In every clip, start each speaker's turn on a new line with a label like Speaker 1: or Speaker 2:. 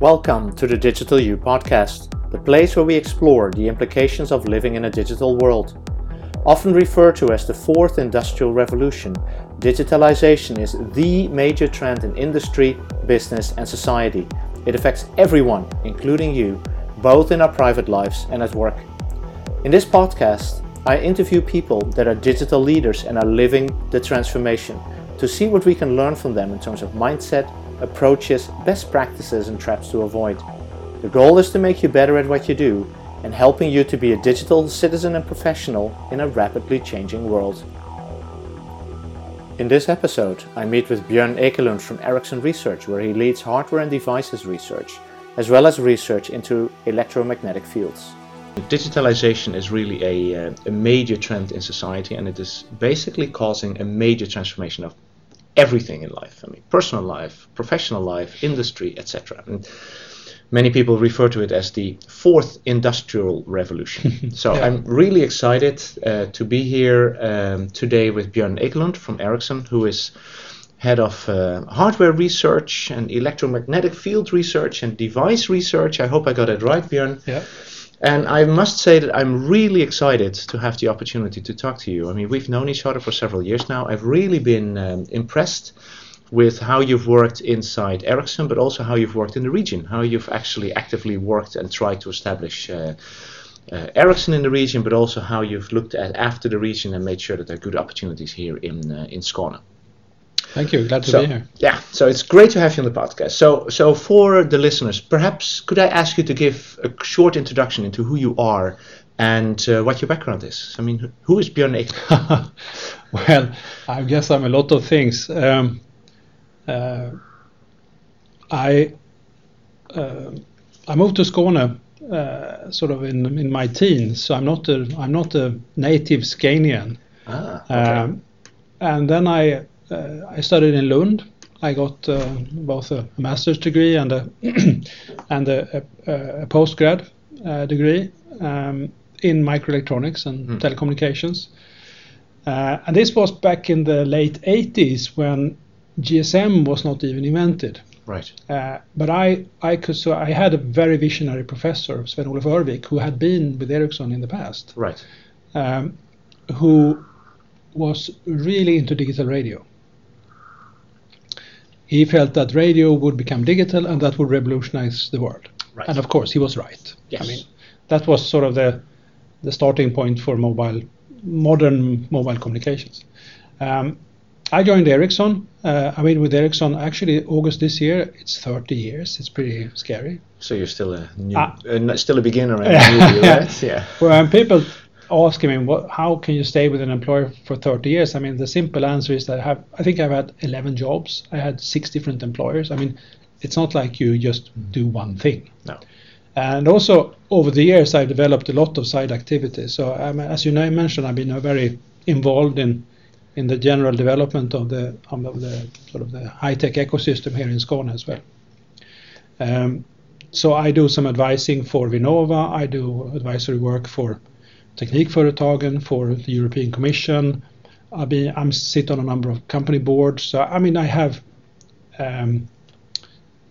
Speaker 1: Welcome to the Digital You podcast, the place where we explore the implications of living in a digital world. Often referred to as the fourth industrial revolution, digitalization is the major trend in industry, business, and society. It affects everyone, including you, both in our private lives and at work. In this podcast, I interview people that are digital leaders and are living the transformation to see what we can learn from them in terms of mindset, approaches, best practices, and traps to avoid. The goal is to make you better at what you do and helping you to be a digital citizen and professional in a rapidly changing world. In this episode, I meet with Björn Ekelund from Ericsson Research, where he leads hardware and devices research, as well as research into electromagnetic fields.
Speaker 2: Digitalization is really a, uh, a major trend in society, and it is basically causing a major transformation of everything in life. I mean, personal life, professional life, industry, etc. And many people refer to it as the fourth industrial revolution. so yeah. I'm really excited uh, to be here um, today with Björn Ekelund from Ericsson, who is head of uh, hardware research and electromagnetic field research and device research. I hope I got it right, Björn.
Speaker 3: Yeah.
Speaker 2: And I must say that I'm really excited to have the opportunity to talk to you. I mean, we've known each other for several years now. I've really been um, impressed with how you've worked inside Ericsson, but also how you've worked in the region, how you've actually actively worked and tried to establish uh, uh, Ericsson in the region, but also how you've looked at after the region and made sure that there are good opportunities here in uh, in Skåne.
Speaker 3: Thank you. Glad to
Speaker 2: so,
Speaker 3: be here.
Speaker 2: Yeah, so it's great to have you on the podcast. So, so for the listeners, perhaps could I ask you to give a short introduction into who you are and uh, what your background is? I mean, who is Björn Ek?
Speaker 3: well, I guess I'm a lot of things. Um, uh, I uh, I moved to Skåne uh, sort of in in my teens, so I'm not a I'm not a native Scanian.
Speaker 2: Ah, okay. Um,
Speaker 3: and then I uh, I studied in Lund. I got uh, both a master's degree and a and a, a, a postgrad uh, degree um, in microelectronics and mm. telecommunications. Uh, and this was back in the late 80s when GSM was not even invented.
Speaker 2: Right.
Speaker 3: Uh, but I, I could so I had a very visionary professor, Sven Olof Örvik, who had been with Ericsson in the past.
Speaker 2: Right.
Speaker 3: Um, who was really into digital radio he felt that radio would become digital and that would revolutionize the world.
Speaker 2: Right.
Speaker 3: And of course, he was right.
Speaker 2: Yes.
Speaker 3: I mean, that was sort of the the starting point for mobile modern mobile communications. Um, I joined Ericsson. Uh, I mean, with Ericsson, actually, August this year, it's 30 years. It's pretty scary.
Speaker 2: So you're still a new, uh, uh, still a beginner, right?
Speaker 3: yeah. Well, people asking me, what, how can you stay with an employer for 30 years? I mean, the simple answer is that I have, I think I've had 11 jobs. I had six different employers. I mean, it's not like you just do one thing.
Speaker 2: No.
Speaker 3: And also over the years, I've developed a lot of side activities. So um, as you know, mentioned, I've been very involved in in the general development of the of the sort of the high tech ecosystem here in Skåne as well. Um, so I do some advising for Vinnova. I do advisory work for Teknikföretagen for the European Commission. I mean, I'm sit on a number of company boards. So I mean, I have um,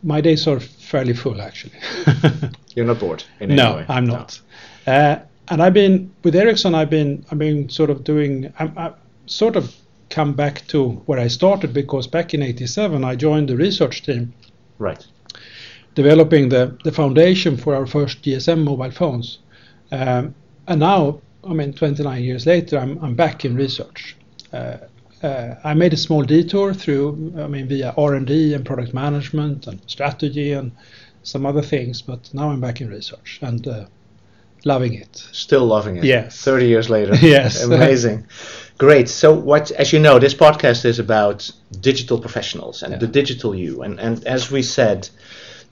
Speaker 3: my days are fairly full actually.
Speaker 2: You're not bored in
Speaker 3: no,
Speaker 2: way.
Speaker 3: I'm not. No. Uh, and I've been with Ericsson. I've been I've been sort of doing. I'm, I sort of come back to where I started because back in '87 I joined the research team.
Speaker 2: Right.
Speaker 3: Developing the the foundation for our first GSM mobile phones. Um, and now, I mean, 29 years later, I'm, I'm back in research. Uh, uh, I made a small detour through, I mean, via R&D and product management and strategy and some other things, but now I'm back in research and uh, loving it.
Speaker 2: Still loving it.
Speaker 3: Yes.
Speaker 2: 30 years later.
Speaker 3: yes.
Speaker 2: Amazing. Great. So, what, as you know, this podcast is about digital professionals and
Speaker 3: Yeah.
Speaker 2: the digital you. And, and as we said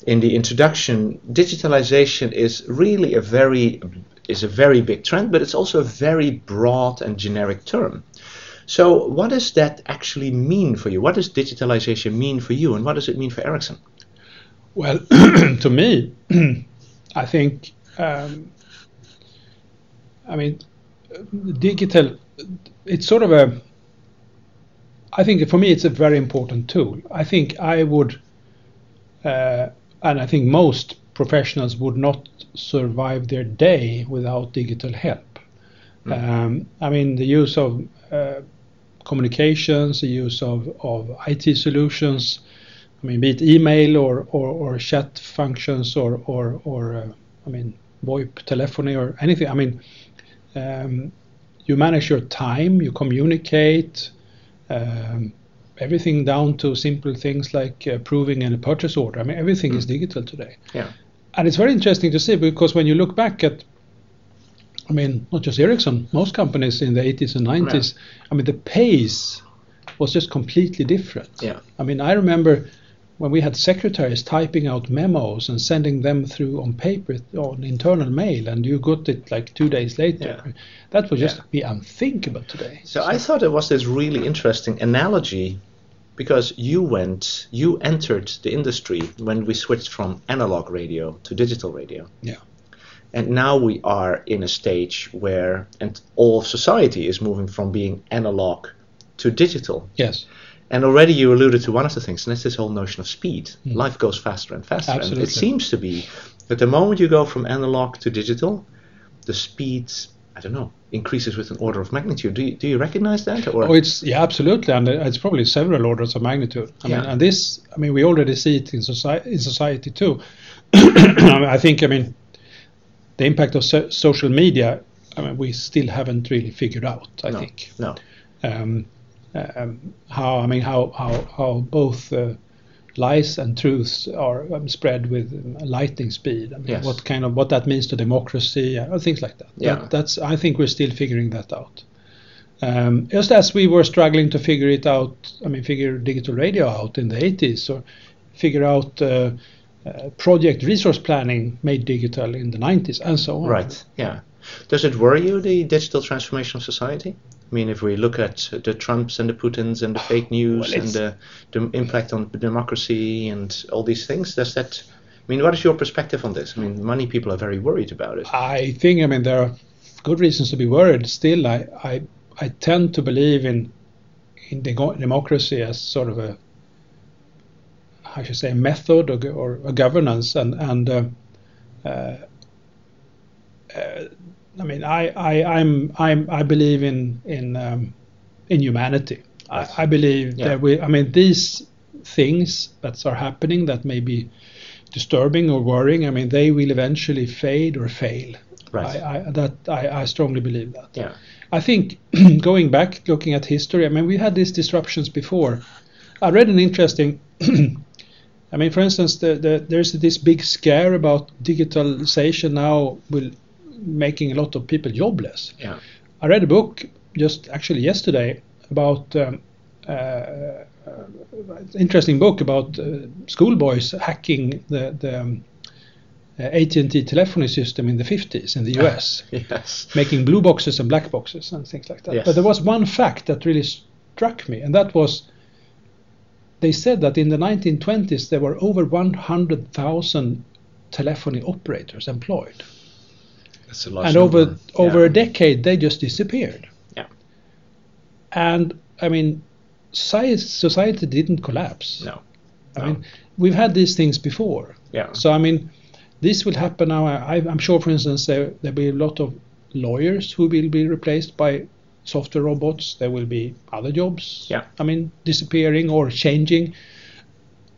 Speaker 2: in the introduction, digitalization is really a very is a very big trend, but it's also a very broad and generic term. So, what does that actually mean for you? What does digitalization mean for you, and what does it mean for Ericsson?
Speaker 3: Well, to me, I think, um, I mean, digital, it's sort of a, I think for me it's a very important tool. I think I would uh, and I think most professionals would not survive their day without digital help. Um, I mean, the use of uh, communications, the use of, of IT solutions, I mean, be it email or, or, or chat functions or, or, or uh, I mean, VoIP telephony or anything. I mean, um, you manage your time, you communicate, um, everything down to simple things like approving a purchase order. I mean, everything is digital today.
Speaker 2: Yeah.
Speaker 3: And it's very interesting to see because when you look back at, I mean, not just Ericsson, most companies in the 80s and 90s, I mean, the pace was just completely different.
Speaker 2: Yeah.
Speaker 3: I mean, I remember when we had secretaries typing out memos and sending them through on paper on internal mail, and you got it like two days later.
Speaker 2: Yeah.
Speaker 3: That would just
Speaker 2: Yeah.
Speaker 3: be unthinkable today.
Speaker 2: So I thought it was this really interesting analogy because you went, you entered the industry when we switched from analog radio to digital radio.
Speaker 3: Yeah.
Speaker 2: And now we are in a stage where, and all of society is moving from being analog to digital.
Speaker 3: Yes.
Speaker 2: And already you alluded to one of the things, and that's this whole notion of speed. Hmm. Life goes faster and faster. And
Speaker 3: Absolutely.
Speaker 2: it seems to be that the moment you go from analog to digital, the speed, I don't know, increases with an order of magnitude. Do you, do you recognize that? Or
Speaker 3: Oh, it's yeah, absolutely, and it's probably several orders of magnitude. I mean,
Speaker 2: Yeah.
Speaker 3: and this, I mean, we already see it in society, in society too. I, I think, I mean, the impact of so- social media. I mean, we still haven't really figured out. I
Speaker 2: no,
Speaker 3: think
Speaker 2: no.
Speaker 3: um, um, how I mean how how how both uh, lies and truths are um, spread with um, lightning speed. I mean,
Speaker 2: Yes.
Speaker 3: what kind of what that means to democracy, uh, things like that.
Speaker 2: Yeah.
Speaker 3: That- that's I think we're still figuring that out. Um, just as we were struggling to figure it out, I mean, figure digital radio out in the 80s, or figure out uh, uh, project resource planning made digital in the 90s, and so on.
Speaker 2: Right, yeah. Does it worry you, the digital transformation of society? I mean, if we look at the Trumps and the Putins and the fake news
Speaker 3: Well,
Speaker 2: and the, the impact on democracy and all these things, does that, I mean, what is your perspective on this? I mean, many people are very worried about it.
Speaker 3: I think, I mean, there are good reasons to be worried. Still, I, I, I tend to believe in in democracy as sort of a, I should say, method or, or a governance, and and uh, uh, uh, I mean, I, I, I'm, I'm, I believe in in um, in humanity.
Speaker 2: Right.
Speaker 3: I, I believe
Speaker 2: Yeah.
Speaker 3: that we, I mean, these things that are happening that may be disturbing or worrying. I mean, they will eventually fade or fail.
Speaker 2: Right.
Speaker 3: I, I, that I, I strongly believe that.
Speaker 2: Yeah.
Speaker 3: I think going back, looking at history, I mean, we had these disruptions before. I read an interesting. I mean, for instance, the, the, there's this big scare about digitalization now will making a lot of people jobless.
Speaker 2: Yeah.
Speaker 3: I read a book just actually yesterday about um, uh, uh, interesting book about uh, schoolboys hacking the the um, uh, AT&T telephony system in the 50s in the US,
Speaker 2: Yes.
Speaker 3: making blue boxes and black boxes and things like that.
Speaker 2: Yes.
Speaker 3: But there was one fact that really struck me, and that was they said that in the 1920s there were over 100,000 telephony operators employed
Speaker 2: That's a large
Speaker 3: and over
Speaker 2: number.
Speaker 3: over
Speaker 2: Yeah.
Speaker 3: a decade they just disappeared.
Speaker 2: Yeah.
Speaker 3: And I mean, society, society didn't collapse.
Speaker 2: No.
Speaker 3: I
Speaker 2: No.
Speaker 3: mean, we've had these things before.
Speaker 2: Yeah.
Speaker 3: So I mean, this will happen now. I, I'm sure, for instance, there there'll be a lot of lawyers who will be replaced by software robots. There will be other jobs.
Speaker 2: Yeah.
Speaker 3: I mean, disappearing or changing,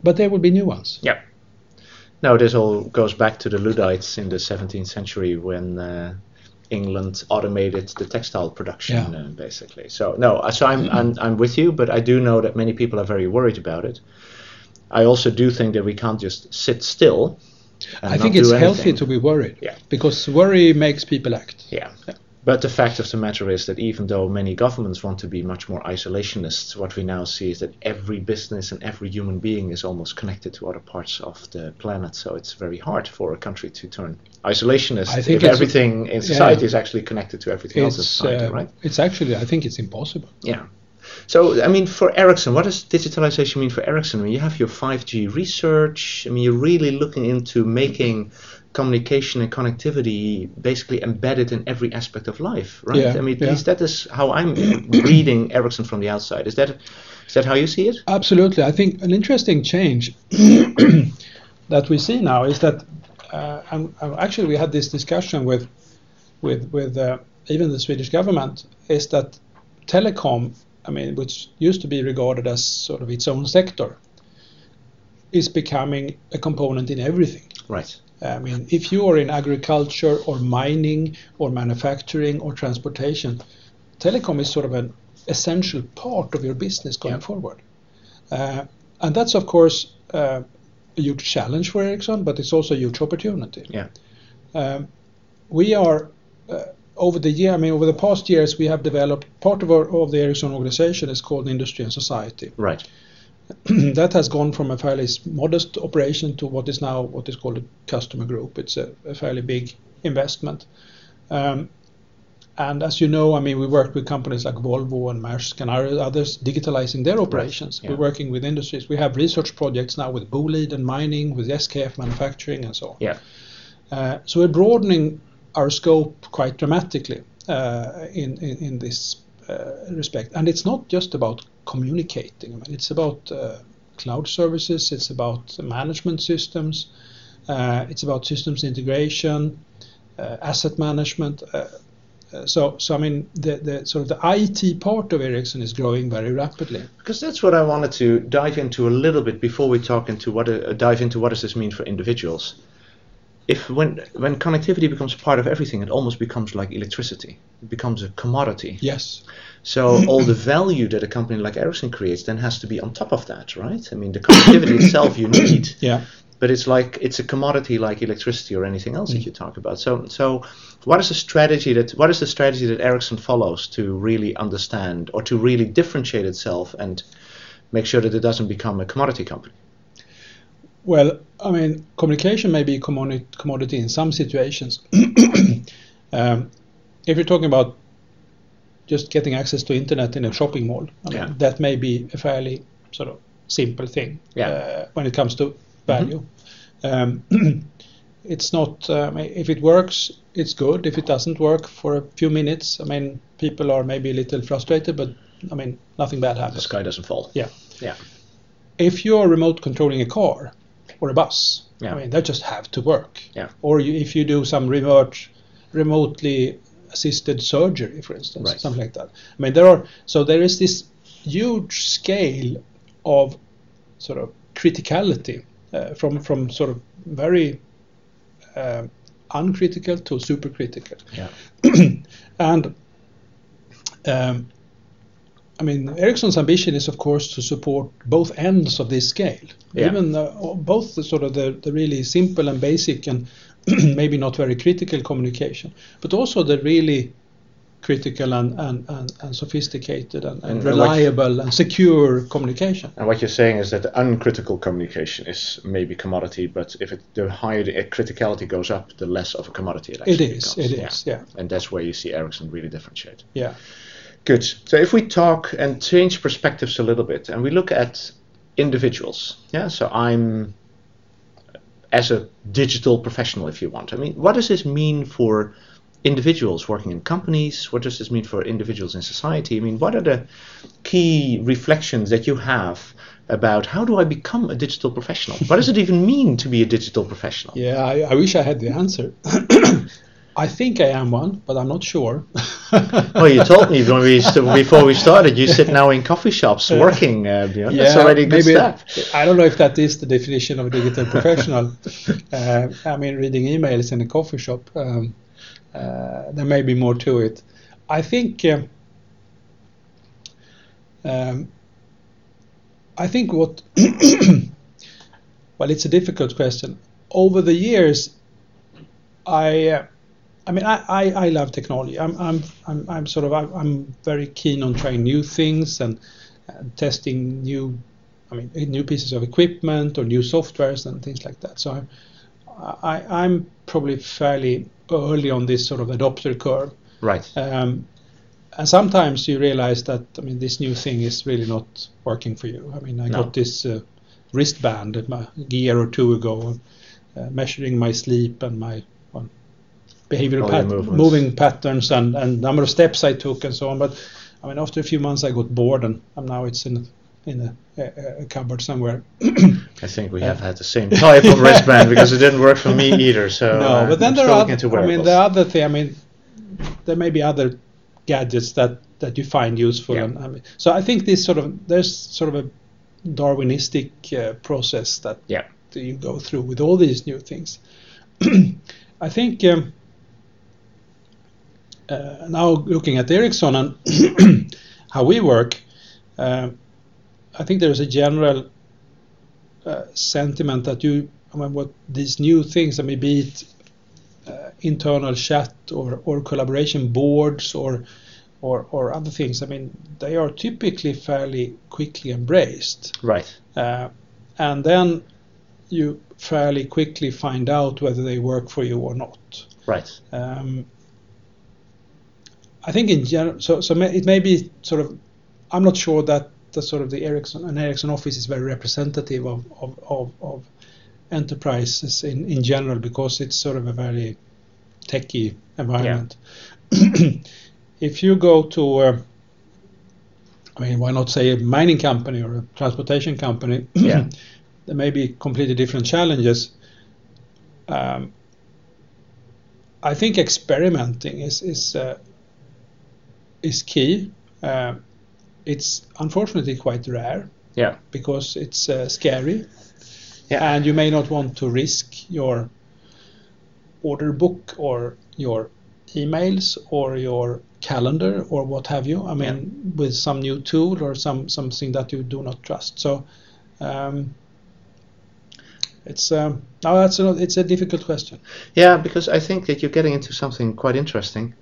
Speaker 3: but there will be new ones.
Speaker 2: Yeah. No, this all goes back to the Luddites in the 17th century when uh, England automated the textile production,
Speaker 3: Yeah.
Speaker 2: uh, basically. So no, uh, so I'm, I'm I'm with you, but I do know that many people are very worried about it. I also do think that we can't just sit still.
Speaker 3: I think it's healthy to be worried.
Speaker 2: Yeah.
Speaker 3: Because worry makes people act.
Speaker 2: Yeah. But the fact of the matter is that even though many governments want to be much more isolationist, what we now see is that every business and every human being is almost connected to other parts of the planet. So it's very hard for a country to turn isolationist
Speaker 3: I think
Speaker 2: if everything in society is actually connected to everything else in society,
Speaker 3: uh,
Speaker 2: right?
Speaker 3: it's actually I think it's impossible.
Speaker 2: Yeah. So, I mean, for Ericsson, what does digitalization mean for Ericsson? I mean, you have your 5G research. I mean, you're really looking into making communication and connectivity basically embedded in every aspect of life, right?
Speaker 3: Yeah,
Speaker 2: I mean, at
Speaker 3: yeah.
Speaker 2: least that is how I'm reading Ericsson from the outside. Is that is that how you see it?
Speaker 3: Absolutely. I think an interesting change that we see now is that, uh, and, and actually we had this discussion with with with uh, even the Swedish government, is that telecom, I mean, which used to be regarded as sort of its own sector, is becoming a component in everything.
Speaker 2: Right.
Speaker 3: I mean, if you are in agriculture or mining or manufacturing or transportation, telecom is sort of an essential part of your business going
Speaker 2: Yeah.
Speaker 3: forward. Uh, and that's, of course, uh, a huge challenge for Ericsson, but it's also a huge opportunity.
Speaker 2: Yeah.
Speaker 3: Um, we are, uh, over the year, I mean, over the past years, we have developed part of, our, of the Ericsson organization is called Industry and Society.
Speaker 2: Right.
Speaker 3: that has gone from a fairly modest operation to what is now what is called a customer group. It's a, a fairly big investment. Um, and as you know, I mean, we work with companies like Volvo and Maersk and others digitalizing their operations.
Speaker 2: yeah.
Speaker 3: We're working with industries. We have research projects now with Boliden mining, with SKF manufacturing, and so on.
Speaker 2: Yeah.
Speaker 3: Uh, so we're broadening our scope quite dramatically uh, in, in in this respect, and it's not just about communicating. It's about uh, cloud services. It's about management systems. Uh, it's about systems integration, uh, asset management. Uh, uh, so, so I mean, the, the sort of the IT part of Ericsson is growing very rapidly.
Speaker 2: Because that's what I wanted to dive into a little bit before we talk into what uh, dive into what does this mean for individuals. If when when connectivity becomes part of everything, it almost becomes like electricity. It becomes a commodity.
Speaker 3: Yes.
Speaker 2: So all the value that a company like Ericsson creates then has to be on top of that, right? I mean, the connectivity itself you need,
Speaker 3: Yeah.
Speaker 2: but it's like it's a commodity like electricity or anything else that mm. you talk about. So so what is the strategy that what is the strategy that Ericsson follows to really understand or to really differentiate itself and make sure that it doesn't become a commodity company?
Speaker 3: Well, I mean, communication may be a commodity, in some situations. um, if you're talking about just getting access to internet in a shopping mall, I mean,
Speaker 2: Yeah.
Speaker 3: that may be a fairly sort of simple thing
Speaker 2: Yeah.
Speaker 3: uh, when it comes to value. Um, it's not. Um, if it works, it's good. If it doesn't work for a few minutes, I mean, people are maybe a little frustrated, but I mean, nothing bad happens The
Speaker 2: sky doesn't fall.
Speaker 3: Yeah.
Speaker 2: Yeah.
Speaker 3: if you're remote controlling a car or a bus,
Speaker 2: Yeah.
Speaker 3: I mean, they just have to work.
Speaker 2: Yeah.
Speaker 3: Or you, if you do some remote, remotely assisted surgery, for instance,
Speaker 2: Right.
Speaker 3: something like that. I mean, there are so there is this huge scale of sort of criticality uh, from from sort of very uh, uncritical to supercritical
Speaker 2: Yeah.
Speaker 3: and um, I mean, Ericsson's ambition is, of course, to support both ends of this scale.
Speaker 2: Yeah.
Speaker 3: Even uh, both the sort of the, the really simple and basic and maybe not very critical communication, but also the really critical and, and, and, and sophisticated and, and,
Speaker 2: And
Speaker 3: reliable and secure communication.
Speaker 2: And what you're saying is that the uncritical communication is maybe commodity, but if it, the higher the criticality goes up, the less of a commodity it
Speaker 3: It
Speaker 2: actually
Speaker 3: is,
Speaker 2: becomes.
Speaker 3: it
Speaker 2: Yeah.
Speaker 3: is, yeah,
Speaker 2: And that's where you see Ericsson really differentiate.
Speaker 3: yeah.
Speaker 2: Good. So if we talk and change perspectives a little bit, and we look at individuals, yeah. So I'm as a digital professional, if you want. I mean, what does this mean for individuals working in companies? What does this mean for individuals in society? I mean, what are the key reflections that you have about how do I become a digital professional? what does it even mean to be a digital professional?
Speaker 3: Yeah, I, I wish I had the answer. I think I am one, but I'm not sure.
Speaker 2: Well, you told me when we before we started, you sit now in coffee shops working. Uh, Björn. That's already good
Speaker 3: maybe
Speaker 2: step.
Speaker 3: I don't know if that is the definition of a digital professional. uh, I mean, reading emails in a coffee shop. Um, uh, there may be more to it. I think. Um, um, I think what. well, it's a difficult question. Over the years, I. Uh, I mean, I, I, I love technology. I'm, I'm, I'm, I'm sort of, I'm, I'm very keen on trying new things and, and testing new, I mean, new pieces of equipment or new softwares and things like that. So I'm, I, I'm probably fairly early on this sort of adopter curve.
Speaker 2: Right.
Speaker 3: Um, and sometimes you realize that, I mean, this new thing is really not working for you. I mean, I
Speaker 2: No.
Speaker 3: got this uh, wristband a year or two ago, uh, measuring my sleep and my behavioral pat- moving patterns and, and number of steps I took and so on. But I mean, after a few months, I got bored, and, and now it's in in a, a, a cupboard somewhere.
Speaker 2: I think we have had the same type of wristband because it didn't work for me either. So
Speaker 3: no, but then
Speaker 2: I'm
Speaker 3: there are.
Speaker 2: into
Speaker 3: I mean, the other thing. I mean, there may be other gadgets that that you find useful.
Speaker 2: Yeah.
Speaker 3: And, I mean, so I think this sort of there's sort of a Darwinistic uh, process that
Speaker 2: Yeah.
Speaker 3: you go through with all these new things. I think um, now looking at Ericsson and how we work, uh, I think there's a general uh, sentiment that you, I mean, what these new things, I mean, be it uh, internal chat or, or collaboration boards or, or or other things, I mean, they are typically fairly quickly embraced
Speaker 2: right.
Speaker 3: uh, and then you fairly quickly find out whether they work for you or not.
Speaker 2: Right.
Speaker 3: Um, I think in general, so so may, it may be sort of. I'm not sure that the sort of the Ericsson an Ericsson office is very representative of of, of, of enterprises in, in general because it's sort of a very techy environment. if you go to, uh, I mean, why not say a mining company or a transportation company?
Speaker 2: Yeah.
Speaker 3: there may be completely different challenges. Um, I think experimenting is is uh, is key. Uh, it's unfortunately quite rare
Speaker 2: Yeah.
Speaker 3: because it's uh, scary,
Speaker 2: Yeah.
Speaker 3: and you may not want to risk your order book or your emails or your calendar or what have you. I mean, with some new tool or some something that you do not trust. So. Um, it's um, no, that's a, it's a difficult question.
Speaker 2: Yeah, because I think that you're getting into something quite interesting.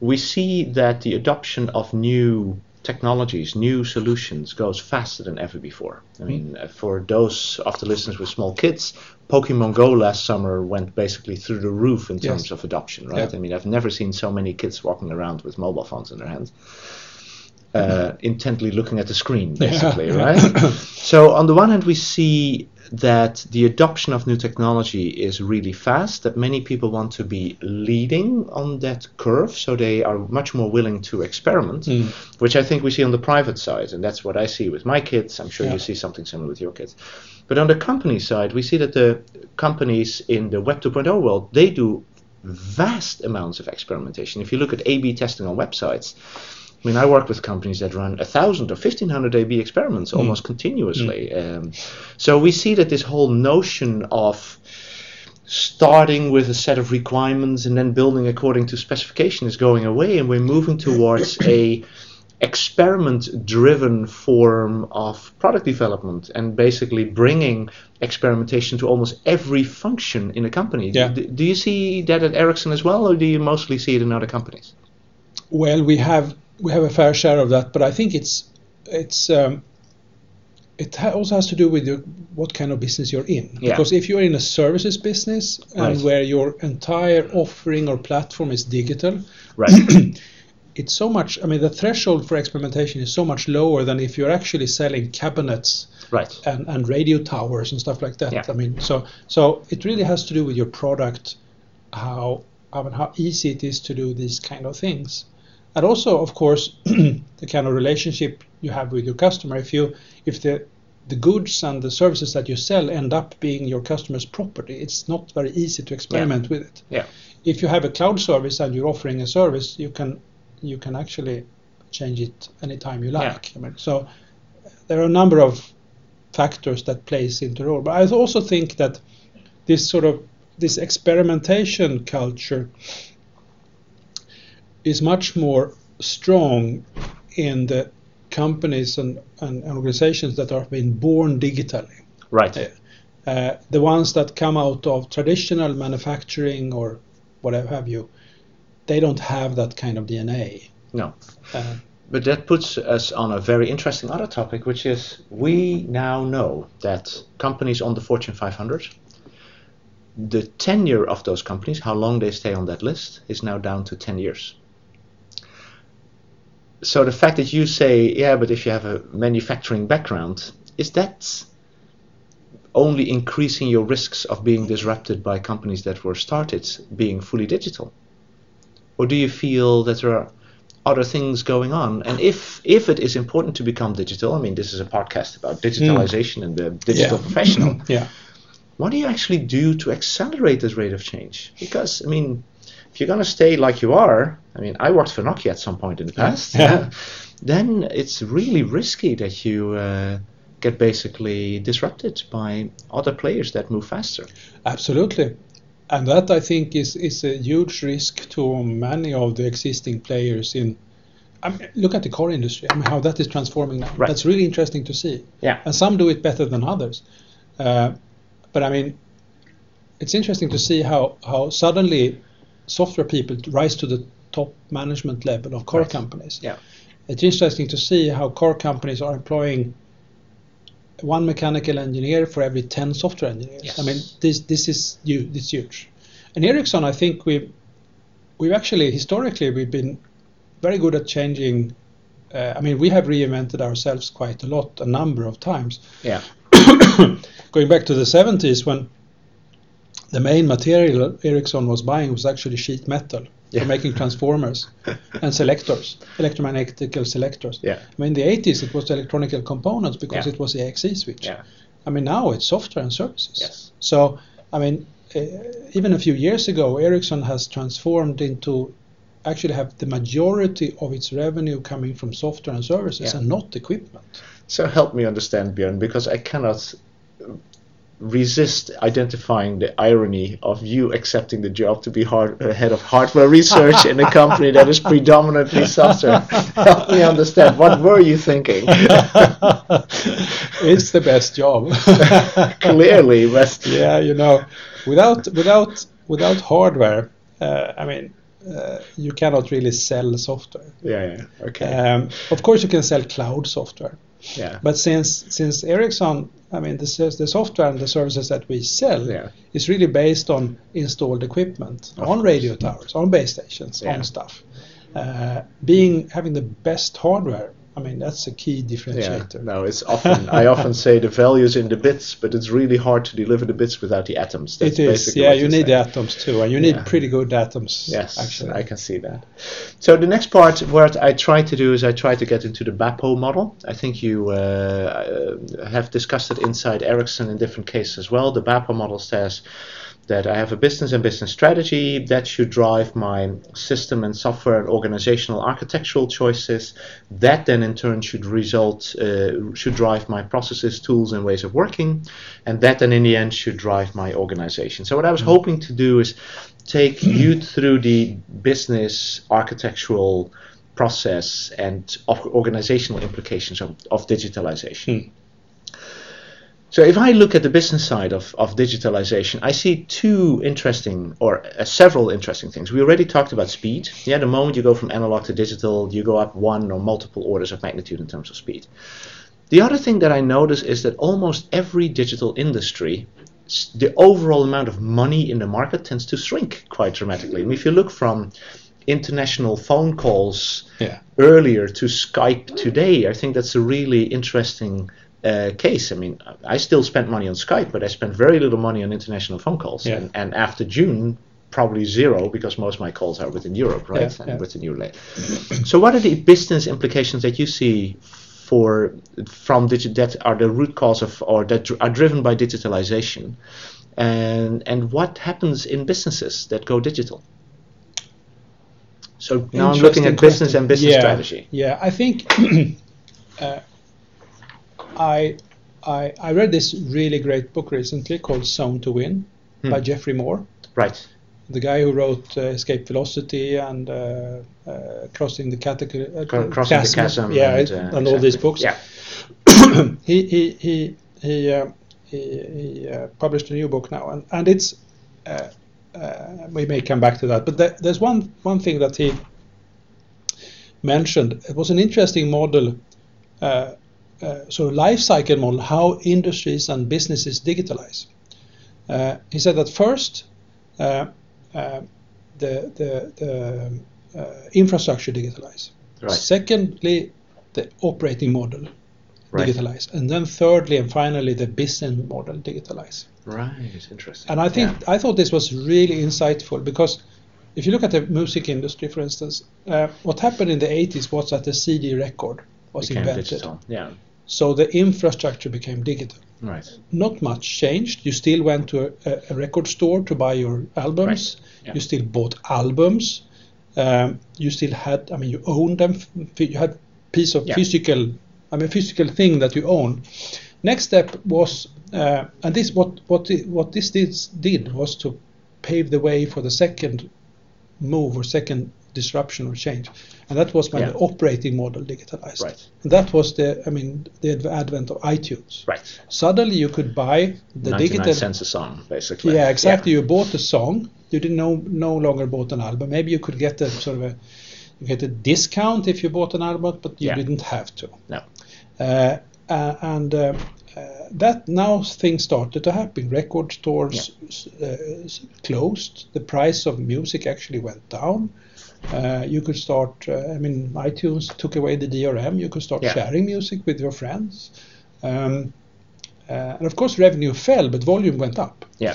Speaker 2: We see that the adoption of new technologies, new solutions, goes faster than ever before. I mean, uh, for those of the listeners with small kids, Pokemon Go last summer went basically through the roof in terms
Speaker 3: Yes.
Speaker 2: of adoption, right?
Speaker 3: Yeah.
Speaker 2: I mean, I've never seen so many kids walking around with mobile phones in their hands. Uh, intently looking at the screen, basically,
Speaker 3: Yeah.
Speaker 2: right? So on the one hand, we see that the adoption of new technology is really fast, that many people want to be leading on that curve, so they are much more willing to experiment,
Speaker 3: Mm.
Speaker 2: which I think we see on the private side, and that's what I see with my kids. I'm sure
Speaker 3: Yeah.
Speaker 2: you see something similar with your kids. But on the company side, we see that the companies in the Web 2.0 world, they do vast amounts of experimentation. If you look at A/B testing on websites, I mean, I work with companies that run a thousand or fifteen hundred A/B experiments almost continuously. Um, so we see that this whole notion of starting with a set of requirements and then building according to specification is going away, and we're moving towards a experiment-driven form of product development and basically bringing experimentation to almost every function in a company.
Speaker 3: Yeah.
Speaker 2: D- do you see that at Ericsson as well, or do you mostly see it in other companies?
Speaker 3: Well, we have we have a fair share of that, but I think it's it's um, it ha- also has to do with your, what kind of business you're in.
Speaker 2: Yeah.
Speaker 3: Because if you're in a services business and
Speaker 2: Right.
Speaker 3: where your entire offering or platform is digital,
Speaker 2: Right.
Speaker 3: it's so much. I mean, the threshold for experimentation is so much lower than if you're actually selling cabinets
Speaker 2: right.
Speaker 3: and, and radio towers and stuff like that.
Speaker 2: Yeah.
Speaker 3: I mean, so so it really has to do with your product, how I mean, how easy it is to do these kind of things, and also, of course, the kind of relationship you have with your customer. If you if the the goods and the services that you sell end up being your customer's property, it's not very easy to experiment with it.
Speaker 2: Yeah.
Speaker 3: If you have a cloud service and you're offering a service, you can you can actually change it anytime you
Speaker 2: Yeah.
Speaker 3: like. I mean, so there are a number of factors that plays into role. But I also think that this sort of this experimentation culture is much more strong in the companies and, and organizations that are being born digitally.
Speaker 2: Right.
Speaker 3: Uh, the ones that come out of traditional manufacturing or whatever have you, they don't have that kind of DNA.
Speaker 2: No.
Speaker 3: Uh,
Speaker 2: But that puts us on a very interesting other topic, which is we now know that companies on the Fortune 500, the tenure of those companies, how long they stay on that list, is now down to 10 years. So the fact that you say, yeah, but if you have a manufacturing background, is that only increasing your risks of being disrupted by companies that were started being fully digital? Or do you feel that there are other things going on. And if if it is important to become digital, I mean, this is a podcast about digitalization mm. and the digital
Speaker 3: Yeah.
Speaker 2: professional.
Speaker 3: Yeah.
Speaker 2: What do you actually do to accelerate this rate of change? Because I mean, if you're gonna stay like you are, I mean, I worked for Nokia at some point in the past.
Speaker 3: Yeah.
Speaker 2: then it's really risky that you uh, get basically disrupted by other players that move faster.
Speaker 3: Absolutely. And that I think is, is a huge risk to many of the existing players in I mean, look at the car industry. I mean, how that is transforming now.
Speaker 2: Right.
Speaker 3: That's really interesting to see.
Speaker 2: Yeah.
Speaker 3: And some do it better than others. Uh, but I mean, it's interesting to see how, how suddenly software people rise to the top management level of car
Speaker 2: Right.
Speaker 3: companies.
Speaker 2: Yeah.
Speaker 3: It's interesting to see how car companies are employing one mechanical engineer for every 10 software engineers.
Speaker 2: Yes.
Speaker 3: I mean, this this is hu- this huge. And Ericsson, I think we we've actually historically we've been very good at changing. Uh, I mean, we have reinvented ourselves quite a lot, a number of times.
Speaker 2: Yeah.
Speaker 3: Going back to the 70s, when the main material Ericsson was buying was actually sheet metal
Speaker 2: Yeah.
Speaker 3: for making transformers and selectors, electromagnetical selectors.
Speaker 2: Yeah.
Speaker 3: I mean, in the 80s it was the electronic components because
Speaker 2: Yeah.
Speaker 3: it was the AXE switch.
Speaker 2: Yeah.
Speaker 3: I mean, now it's software and services.
Speaker 2: Yes.
Speaker 3: So, I mean, uh, even a few years ago, Ericsson has transformed into actually have the majority of its revenue coming from software and services
Speaker 2: Yeah.
Speaker 3: and not equipment.
Speaker 2: So help me understand, Björn, because I cannot resist identifying the irony of you accepting the job to be hard, uh, head of hardware research in a company that is predominantly software. help me understand. What were you thinking?
Speaker 3: it's the best job.
Speaker 2: Clearly, but
Speaker 3: yeah, you know, without without without hardware, uh, I mean, uh, you cannot really sell software.
Speaker 2: yeah, yeah, okay,
Speaker 3: Um, of course, you can sell cloud software,
Speaker 2: yeah,
Speaker 3: but since since Ericsson, I mean, the, the software and the services that we sell
Speaker 2: yeah,
Speaker 3: is really based on installed equipment,
Speaker 2: Of
Speaker 3: on
Speaker 2: course.
Speaker 3: radio towers, on base stations,
Speaker 2: Yeah.
Speaker 3: on stuff. Uh, being having the best hardware, I mean, that's a key
Speaker 2: yeah.
Speaker 3: differentiator.
Speaker 2: No, it's often I often say the values in the bits, but it's really hard to deliver the bits without the atoms. That's
Speaker 3: it is, yeah. You need the atoms too, and you need pretty good atoms.
Speaker 2: Yes,
Speaker 3: actually.
Speaker 2: I can see that. So the next part, what I try to do is I try to get into the BAPO model. I think you uh, uh, have discussed it inside Ericsson in different cases as well. The BAPO model says that I have a business and business strategy that should drive my system and software and organizational architectural choices. That then in turn should result, uh, should drive my processes, tools, and ways of working. And that then in the end should drive my organization. So what I was hoping to do is take you through the business architectural process and of organizational implications of, of digitalization. So if I look at the business side of, of digitalization, I see two interesting or uh, several interesting things. We already talked about speed. Yeah, the moment you go from analog to digital, you go up one or multiple orders of magnitude in terms of speed. The other thing that I notice is that almost every digital industry, the overall amount of money in the market tends to shrink quite dramatically. I mean, if you look from international phone calls
Speaker 3: Yeah.
Speaker 2: earlier to Skype today, I think that's a really interesting uh, case. I mean, I still spend money on Skype, but I spend very little money on international phone calls.
Speaker 3: Yeah.
Speaker 2: And, and after June, probably zero because most of my calls are within Europe, right?
Speaker 3: Yeah,
Speaker 2: and
Speaker 3: yeah.
Speaker 2: within Europe. so, what are the business implications that you see for from digi- that are the root cause of or that dr- are driven by digitalization, and and what happens in businesses that go digital? So now I'm looking at business and business
Speaker 3: yeah.
Speaker 2: strategy.
Speaker 3: Yeah, I think uh, I, I I read this really great book recently called Zone to Win by
Speaker 2: Hmm.
Speaker 3: Geoffrey Moore,
Speaker 2: Right.
Speaker 3: the guy who wrote uh, Escape Velocity and uh, uh, Crossing the Catacl- uh,
Speaker 2: Cro- Crossing the Chasm.
Speaker 3: yeah,
Speaker 2: and, uh,
Speaker 3: and all these books.
Speaker 2: Yeah.
Speaker 3: he he he he, uh, he, he uh, published a new book now, and and it's uh, uh, we may come back to that. But there, there's one one thing that he mentioned. It was an interesting model, uh, uh, of life cycle model, how industries and businesses digitalize. Uh, he said that first, uh, uh, the the, the uh, infrastructure digitalize.
Speaker 2: Right.
Speaker 3: Secondly, the operating model
Speaker 2: Right.
Speaker 3: digitalize, and then thirdly and finally the business model digitalize.
Speaker 2: Right. Interesting.
Speaker 3: And I think
Speaker 2: Yeah.
Speaker 3: I thought this was really insightful because if you look at the music industry, for instance, uh, what happened in the 80s was that the CD record was
Speaker 2: Became
Speaker 3: invented.
Speaker 2: digital. Yeah.
Speaker 3: So the infrastructure became digital.
Speaker 2: Right.
Speaker 3: Not much changed. You still went to a, a record store to buy your albums.
Speaker 2: Yeah.
Speaker 3: You still bought albums. Um, you still had, I mean, you owned them. You had piece of
Speaker 2: Yeah.
Speaker 3: physical, I mean, physical thing that you own. Next step was, uh, and this what what what this did, did was to pave the way for the second move or second disruption or change, and that was when
Speaker 2: Yeah.
Speaker 3: the operating model digitalized.
Speaker 2: Right.
Speaker 3: And that was the, I mean, the advent of iTunes.
Speaker 2: Right.
Speaker 3: Suddenly you could buy the
Speaker 2: 99
Speaker 3: digital.
Speaker 2: cents a song, basically.
Speaker 3: Yeah, exactly. You bought a song. You didn't no no longer bought an album. Maybe you could get a sort of a you get a discount if you bought an album, but you
Speaker 2: Yeah.
Speaker 3: didn't have to.
Speaker 2: No.
Speaker 3: Uh, uh, and uh, uh, that now things started to happen. Record stores s- uh, closed. The price of music actually went down. Uh, you could start. Uh, I mean, iTunes took away the DRM. You could start
Speaker 2: Yeah.
Speaker 3: sharing music with your friends. Um, uh, and of course, revenue fell, but volume went up.
Speaker 2: Yeah.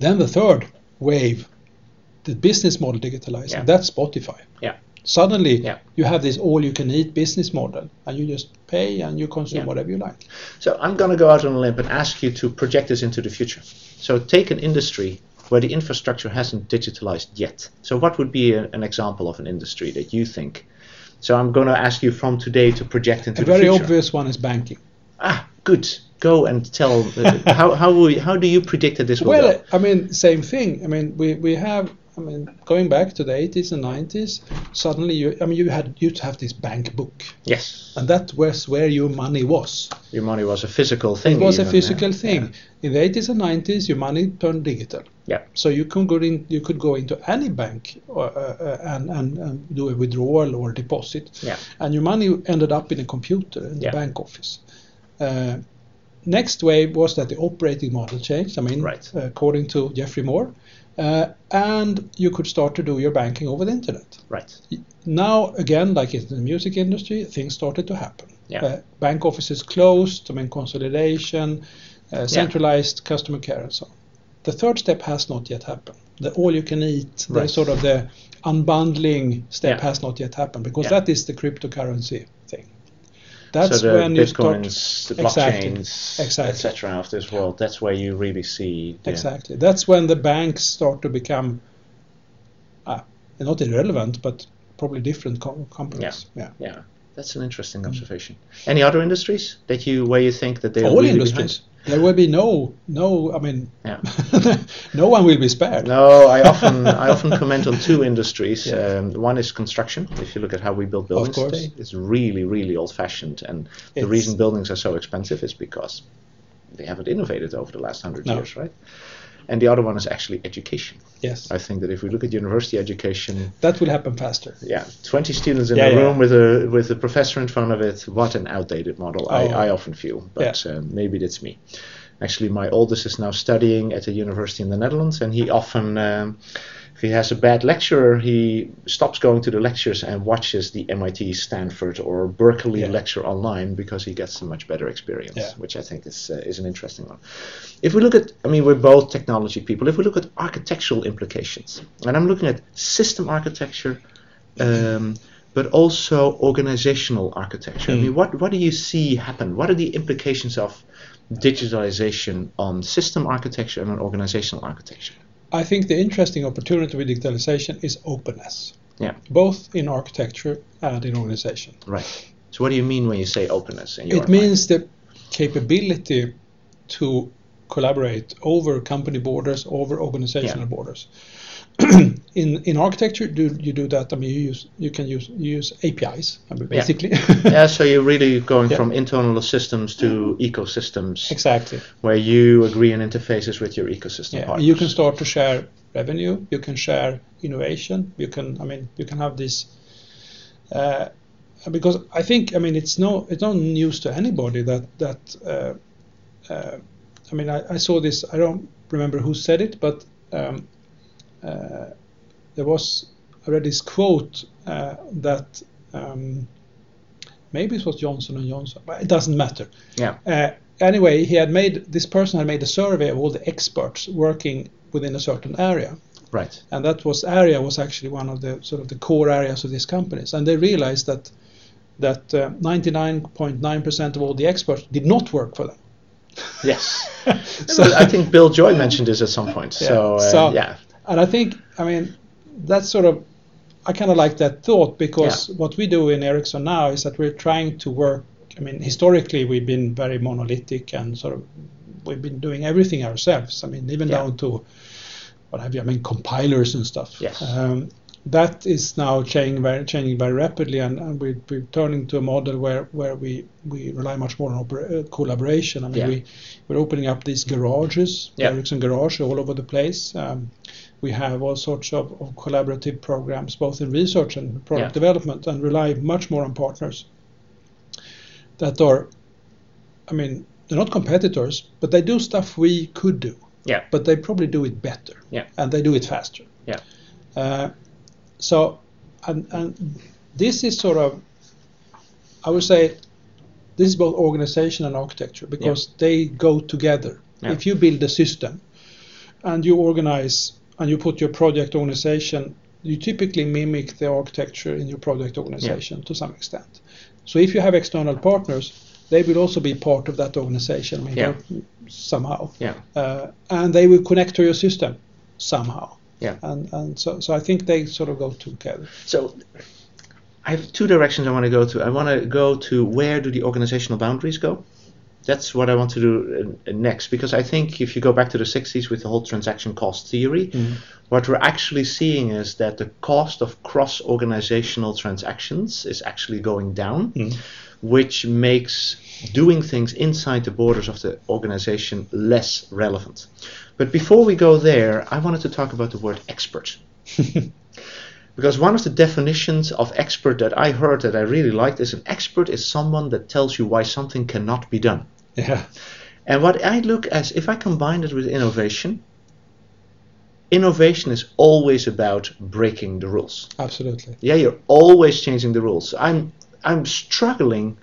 Speaker 3: Then the third wave, the business model digitalizing,
Speaker 2: Yeah.
Speaker 3: that's Spotify.
Speaker 2: Yeah.
Speaker 3: Suddenly,
Speaker 2: Yeah.
Speaker 3: you have this all-you-can-eat business model, and you just pay and you consume
Speaker 2: Yeah.
Speaker 3: whatever you like.
Speaker 2: So I'm going to go out on a limb and ask you to project this into the future. So take an industry where the infrastructure hasn't digitalized yet. So what would be a, an example of an industry that you think? So I'm going to ask you from today to project into
Speaker 3: A
Speaker 2: the
Speaker 3: very obvious one is banking.
Speaker 2: Ah, good. Go and tell. Uh, how how will, how do you predict that this will
Speaker 3: Well,
Speaker 2: go?
Speaker 3: I mean, same thing. I mean, we, we have. I mean, going back to the 80s and 90s, suddenly you. I mean, you had you to have this bank book,
Speaker 2: Yes.
Speaker 3: and that was where your money was.
Speaker 2: Your money was a physical thing.
Speaker 3: It was a physical
Speaker 2: yeah.
Speaker 3: thing. In the 80s and 90s, your money turned digital.
Speaker 2: Yeah.
Speaker 3: So you can go in, you could go into any bank or, uh, uh, and, and, and do a withdrawal or deposit,
Speaker 2: Yeah.
Speaker 3: and your money ended up in a computer in
Speaker 2: Yeah.
Speaker 3: the bank office. Uh, next wave was that the operating model changed. I mean,
Speaker 2: Right.
Speaker 3: according to Geoffrey Moore, uh, and you could start to do your banking over the internet.
Speaker 2: Right.
Speaker 3: Now again, like in the music industry, things started to happen.
Speaker 2: Yeah.
Speaker 3: Uh, bank offices closed. I mean, consolidation, uh, centralized customer care, and so on. The third step has not yet happened. The all-you-can-eat, the sort of the unbundling step
Speaker 2: Yeah.
Speaker 3: has not yet happened because
Speaker 2: Yeah.
Speaker 3: that is the cryptocurrency. That's
Speaker 2: so the
Speaker 3: when you start
Speaker 2: bitcoins, the
Speaker 3: Exactly.
Speaker 2: blockchains,
Speaker 3: Exactly.
Speaker 2: etc. of this world. That's where you really see. the-
Speaker 3: exactly. That's when the banks start to become uh, not irrelevant, but probably different com- companies. Yeah.
Speaker 2: Yeah, that's an interesting observation. Any other industries that you where you think that they
Speaker 3: All industries. There will be no, no. I mean,
Speaker 2: Yeah.
Speaker 3: no one will be spared.
Speaker 2: No, I often I often comment on two industries.
Speaker 3: Yeah.
Speaker 2: Um, one is construction. If you look at how we build buildings
Speaker 3: course.
Speaker 2: today, it's really really old fashioned, and the reason buildings are so expensive is because they haven't innovated over the last hundred
Speaker 3: No.
Speaker 2: years, right? And the other one is actually education.
Speaker 3: Yes,
Speaker 2: I think that if we look at university education,
Speaker 3: that will happen faster.
Speaker 2: yeah, 20 students in
Speaker 3: Yeah,
Speaker 2: a
Speaker 3: yeah.
Speaker 2: room with a with a professor in front of it. What an outdated model.
Speaker 3: Oh.
Speaker 2: I, I often feel, but uh, maybe that's me. Actually, my oldest is now studying at a university in the Netherlands, and he often, um, if he has a bad lecturer, he stops going to the lectures and watches the MIT, Stanford, or Berkeley
Speaker 3: Yeah.
Speaker 2: lecture online because he gets a much better experience,
Speaker 3: Yeah.
Speaker 2: which I think is uh, is an interesting one. If we look at, I mean, we're both technology people. If we look at architectural implications, and I'm looking at system architecture, um, but also organizational architecture. I
Speaker 3: Mm.
Speaker 2: mean, what what do you see happen? What are the implications of digitalization on system architecture and on organizational architecture?
Speaker 3: I think the interesting opportunity with digitalization is openness,
Speaker 2: Yeah,
Speaker 3: both in architecture and in organization.
Speaker 2: right. So, what do you mean when you say openness? In your
Speaker 3: It means the capability to collaborate over company borders, over organizational
Speaker 2: Yeah.
Speaker 3: borders. in in architecture, do you do that? I mean, you use you can use you use APIs, I mean,
Speaker 2: Yeah.
Speaker 3: basically.
Speaker 2: yeah, so you're really going
Speaker 3: Yeah.
Speaker 2: from internal systems to ecosystems,
Speaker 3: exactly.
Speaker 2: where you agree on interfaces with your ecosystem
Speaker 3: Yeah,
Speaker 2: partners.
Speaker 3: you can start to share revenue. You can share innovation. You can, I mean, you can have this. Uh, because I think, I mean, it's no, it's no news to anybody that that. Uh, uh, I mean, I, I saw this. I don't remember who said it, but um, there was. I read this quote uh, that um, maybe it was Johnson and Johnson, but it doesn't matter.
Speaker 2: Yeah.
Speaker 3: Uh, anyway, he had made this person had made a survey of all the experts working within a certain area.
Speaker 2: Right.
Speaker 3: and that was area was actually one of the sort of the core areas of these companies, and they realized that that uh, 99.9% of all the experts did not work for them.
Speaker 2: Yes.
Speaker 3: So-
Speaker 2: I think Bill Joy mentioned this at some point.
Speaker 3: Yeah.
Speaker 2: So, uh,
Speaker 3: So-
Speaker 2: yeah.
Speaker 3: And I think, I mean, that's sort of, I kind of like that thought because what we do in Ericsson now is that we're trying to work. I mean, historically we've been very monolithic and sort of we've been doing everything ourselves. I mean, even
Speaker 2: Yeah.
Speaker 3: down to what have you? I mean, compilers and stuff.
Speaker 2: Yes.
Speaker 3: Um, that is now changing very, changing very rapidly, and, and we, we're turning to a model where, where we, we rely much more on opera- uh, collaboration. I mean,
Speaker 2: Yeah.
Speaker 3: we, we're opening up these garages,
Speaker 2: Yeah.
Speaker 3: Ericsson Garage, all over the place. Um, we have all sorts of, of collaborative programs, both in research and product
Speaker 2: Yeah.
Speaker 3: development, and rely much more on partners that are, I mean, they're not competitors, but they do stuff we could do,
Speaker 2: Yeah.
Speaker 3: but they probably do it better,
Speaker 2: Yeah.
Speaker 3: and they do it faster.
Speaker 2: Yeah.
Speaker 3: Uh, so, and, and this is sort of, I would say, this is both organization and architecture because they go together.
Speaker 2: Yeah.
Speaker 3: If you build a system and you organize and you put your project organization, you typically mimic the architecture in your project organization to some extent. So if you have external partners, they will also be part of that organization mean,
Speaker 2: Yeah.
Speaker 3: somehow,
Speaker 2: Yeah.
Speaker 3: uh, and they will connect to your system somehow.
Speaker 2: Yeah.
Speaker 3: And and so so I think they sort of go together.
Speaker 2: So I have two directions I want to go to. I want to go to where do the organizational boundaries go? That's what I want to do uh, uh, next because I think if you go back to the 60s with the whole transaction cost theory, mm-hmm. what we're actually seeing is that the cost of cross organizational transactions is actually going down, mm-hmm. which makes doing things inside the borders of the organization less relevant. But before we go there, I wanted to talk about the word expert. Because one of the definitions of expert that I heard that I really liked is an expert is someone that tells you why something cannot be done.
Speaker 3: Yeah.
Speaker 2: And what I look as if I combine it with innovation, innovation is always about breaking the rules.
Speaker 3: Absolutely.
Speaker 2: Yeah, you're always changing the rules. I'm I'm struggling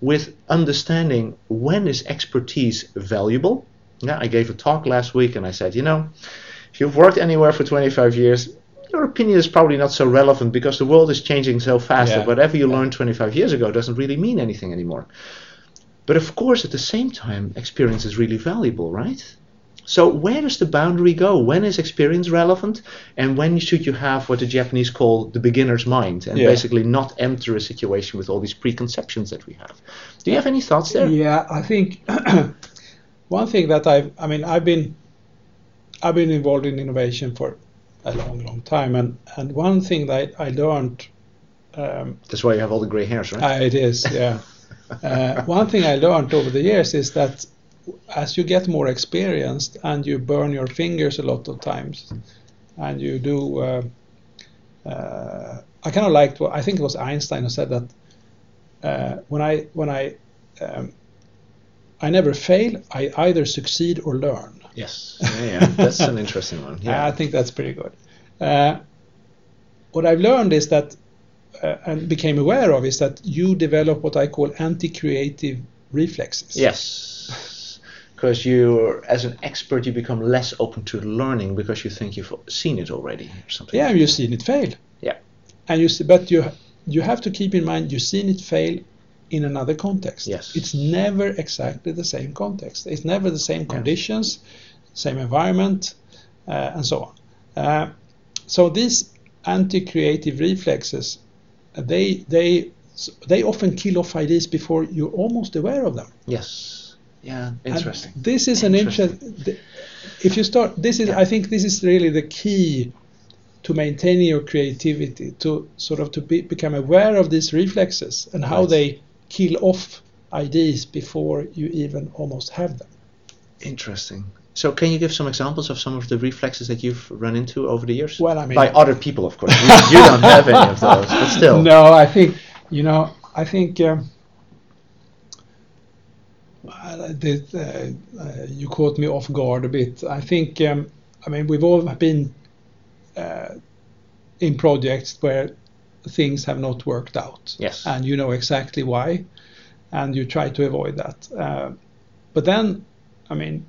Speaker 2: with understanding when is expertise valuable. Yeah, I gave a talk last week and I said, you know, if you've worked anywhere for 25 years, your opinion is probably not so relevant because the world is changing so fast
Speaker 3: Yeah.
Speaker 2: that whatever you learned 25 years ago doesn't really mean anything anymore. But of course, at the same time, experience is really valuable, right? So where does the boundary go? When is experience relevant, and when should you have what the Japanese call the beginner's mind, and
Speaker 3: Yeah.
Speaker 2: basically not enter a situation with all these preconceptions that we have? Do you have any thoughts there?
Speaker 3: Yeah, I think one thing that I've, I mean, I've been, I've been involved in innovation for a long, long time, and and one thing that I learned, um,
Speaker 2: That's why you have all the gray hairs, right?
Speaker 3: uh, it is, yeah. uh, one thing I learned over the years is that as you get more experienced and you burn your fingers a lot of times, and you do, uh, uh, I kind of liked. What, I think it was Einstein who said that uh, when I when I um, I never fail. I either succeed or learn.
Speaker 2: yes. Yeah, yeah. That's an interesting one. Yeah.
Speaker 3: I think that's pretty good. Uh, what I've learned is that, and became aware of, is that you develop what I call anti-creative reflexes.
Speaker 2: Yes. Because you, as an expert, you become less open to learning because you think you've seen it already or something.
Speaker 3: Yeah, you've seen it fail.
Speaker 2: Yeah.
Speaker 3: And you see, but you you have to keep in mind you've seen it fail in another context.
Speaker 2: Yes.
Speaker 3: It's never exactly the same context. It's never the same conditions, same environment, uh, and so on. Uh, so these anti-creative reflexes, uh, they they they often kill off ideas before you're almost aware of them.
Speaker 2: Yes. Yeah.
Speaker 3: And
Speaker 2: Interesting.
Speaker 3: this is an
Speaker 2: Interesting.
Speaker 3: interest. If you start, this is. I think this is really the key to maintaining your creativity. To sort of to be, become aware of these reflexes and how
Speaker 2: Right.
Speaker 3: they kill off ideas before you even almost have them.
Speaker 2: Interesting. So, can you give some examples of some of the reflexes that you've run into over the years?
Speaker 3: Well, I mean-
Speaker 2: by other people, of course. You, you don't have any of those, but still.
Speaker 3: No, I think you know. I think um, this, uh, uh, you caught me off guard a bit. I think um, I mean we've all been uh, in projects where things have not worked out.
Speaker 2: Yes.
Speaker 3: And you know exactly why, and you try to avoid that. Uh, but then, I mean,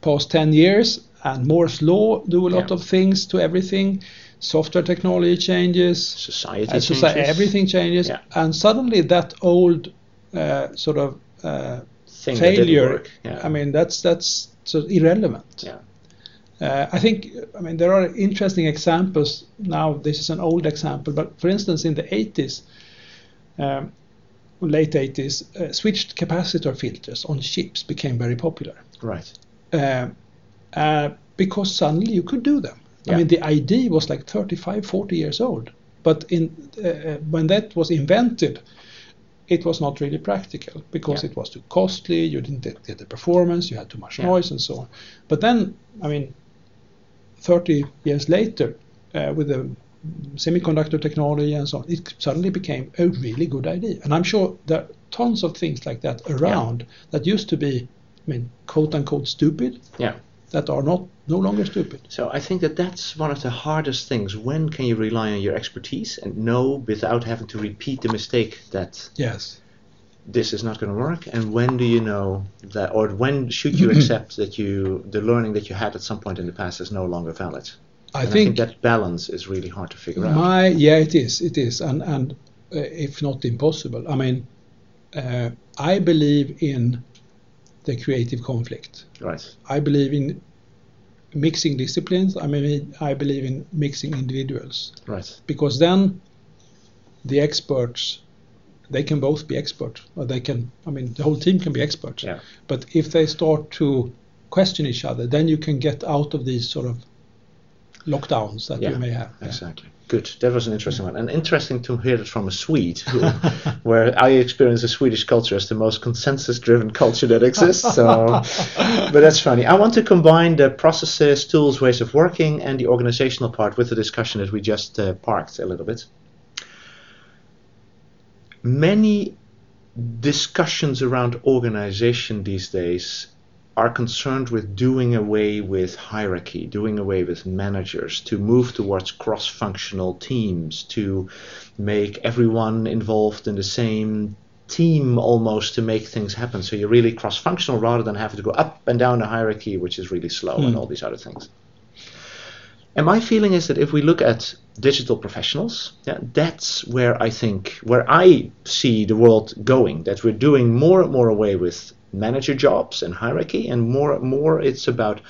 Speaker 3: past 10 years and Moore's law do a lot
Speaker 2: Yeah.
Speaker 3: of things to everything. Software technology changes,
Speaker 2: Society
Speaker 3: society,
Speaker 2: changes.
Speaker 3: everything changes,
Speaker 2: Yeah.
Speaker 3: and suddenly that old uh, sort of uh,
Speaker 2: Thing that didn't
Speaker 3: failure.
Speaker 2: Yeah.
Speaker 3: I mean, that's that's so irrelevant.
Speaker 2: yeah.
Speaker 3: Uh, I think, I mean, there are interesting examples now. This is an old example, but for instance, in the 80s, um, late 80s, uh, switched capacitor filters on chips became very popular
Speaker 2: Right.
Speaker 3: Uh, uh, because suddenly you could do them.
Speaker 2: Yeah.
Speaker 3: I mean, the idea was like 35, 40 years old, but in uh, when that was invented, it was not really practical because
Speaker 2: Yeah.
Speaker 3: it was too costly. You didn't get the performance. You had too much
Speaker 2: Yeah.
Speaker 3: noise and so on. But then, I mean, 30 years later, uh, with the semiconductor technology and so on, it suddenly became a really good idea. And I'm sure there are tons of things like that around that used to be, I mean, quote unquote stupid,
Speaker 2: Yeah.
Speaker 3: that are not no longer stupid.
Speaker 2: So I think that that's one of the hardest things. When can you rely on your expertise and know without having to repeat the mistake that
Speaker 3: Yes.
Speaker 2: this is not going to work? And when do you know that, or when should you accept that you the learning that you had at some point in the past is no longer valid?
Speaker 3: I
Speaker 2: And
Speaker 3: think,
Speaker 2: that balance is really hard to figure out.
Speaker 3: my yeah, it is, it is, and and uh, if not impossible. I mean, uh, I believe in the creative conflict.
Speaker 2: Right.
Speaker 3: I believe in mixing disciplines. I mean, I believe in mixing individuals
Speaker 2: Right.
Speaker 3: because then the experts they can both be experts or they can i mean the whole team can be experts
Speaker 2: Yeah.
Speaker 3: but if they start to question each other then you can get out of these sort of lockdowns that
Speaker 2: Yeah,
Speaker 3: you may have Yeah.
Speaker 2: Exactly. Good. That was an interesting one, and interesting to hear it from a Swede, who, where I experience the Swedish culture as the most consensus-driven culture that exists. So, but that's funny. I want to combine the processes, tools, ways of working, and the organizational part with the discussion that we just uh, parked a little bit. Many discussions around organization these days are concerned with doing away with hierarchy, doing away with managers, to move towards cross functional teams, to make everyone involved in the same team almost to make things happen. So you're really cross functional rather than having to go up and down the hierarchy, which is really slow and
Speaker 3: Hmm.
Speaker 2: all these other things. And my feeling is that if we look at digital professionals, yeah, that's where I think, where I see the world going, that we're doing more and more away with manager jobs and hierarchy, and more more it's about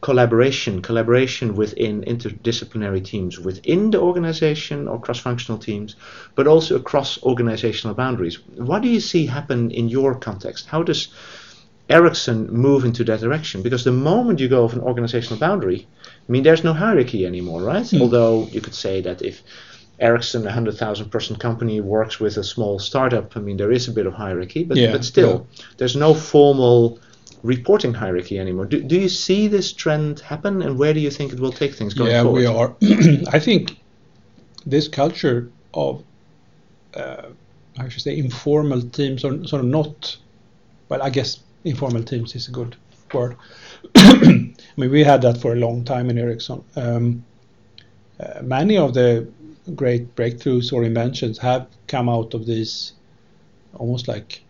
Speaker 2: collaboration, collaboration within interdisciplinary teams within the organization or cross-functional teams, but also across organizational boundaries. What do you see happen in your context? How does Ericsson move into that direction? Because the moment you go of an organizational boundary, I mean, there's no hierarchy anymore, right?
Speaker 3: Hmm.
Speaker 2: Although you could say that if Ericsson, a 100,000 person company, works with a small startup, I mean, there is a bit of hierarchy, but,
Speaker 3: Yeah,
Speaker 2: but still, there's no formal reporting hierarchy anymore. Do, do you see this trend happen, and where do you think it will take things going
Speaker 3: yeah
Speaker 2: forward?
Speaker 3: we are. I think this culture of uh, i should say informal teams or sort of not well i guess informal teams is a good word. I mean we had that for a long time in ericsson. Um, uh, many of the great breakthroughs or inventions have come out of these almost like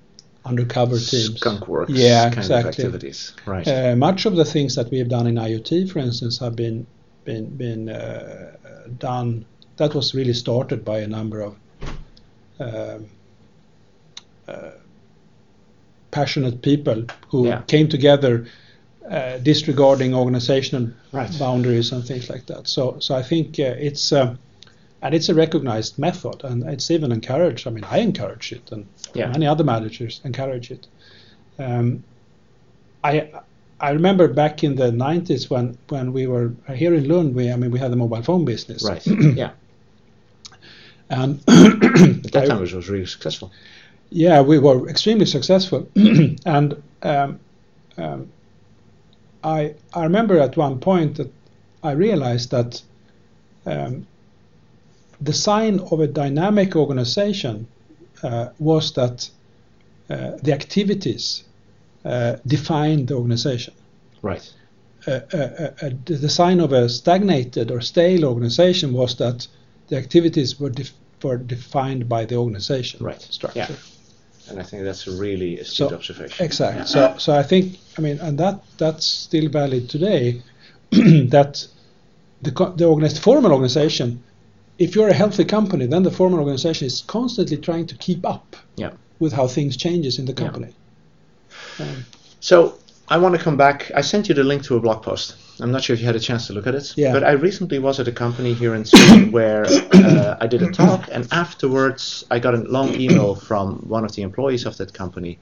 Speaker 3: undercover teams
Speaker 2: Skunk works
Speaker 3: Yeah,
Speaker 2: kind
Speaker 3: exactly.
Speaker 2: of activities. Right.
Speaker 3: uh, much of the things that we have done in IoT, for instance, have been been been uh, done. That was really started by a number of um, uh, passionate people who
Speaker 2: Yeah.
Speaker 3: came together, uh, disregarding organizational
Speaker 2: Right.
Speaker 3: boundaries and things like that. So, so I think uh, it's. Uh, and it's a recognized method, and it's even encouraged. I mean, I encourage it, and
Speaker 2: Yeah.
Speaker 3: many other managers encourage it. Um, I I remember back in the 90s when when we were here in Lund. We I mean we had a mobile phone business,
Speaker 2: Right. yeah.
Speaker 3: And
Speaker 2: At that time, it was really successful.
Speaker 3: yeah, we were extremely successful, and um, um, I I remember at one point that I realized that um, the sign of a dynamic organization uh, was that uh, the activities uh, defined the organization.
Speaker 2: Right.
Speaker 3: Uh, uh, uh, the sign of a stagnated or stale organization was that the activities were, def- were defined by the organization
Speaker 2: Right.
Speaker 3: structure.
Speaker 2: Yeah. And I think that's a really astute
Speaker 3: So,
Speaker 2: observation.
Speaker 3: Exactly.
Speaker 2: Yeah.
Speaker 3: So, so I think, I mean, and that that's still valid today. that the, the organized, formal organization, if you're a healthy company, then the formal organization is constantly trying to keep up
Speaker 2: Yeah.
Speaker 3: with how things changes in the
Speaker 2: Yeah.
Speaker 3: company. Um,
Speaker 2: So I want to come back. I sent you the link to a blog post. I'm not sure if you had a chance to look at it.
Speaker 3: Yeah.
Speaker 2: But I recently was at a company here in Sweden where uh, I did a talk, and afterwards I got a long email from one of the employees of that company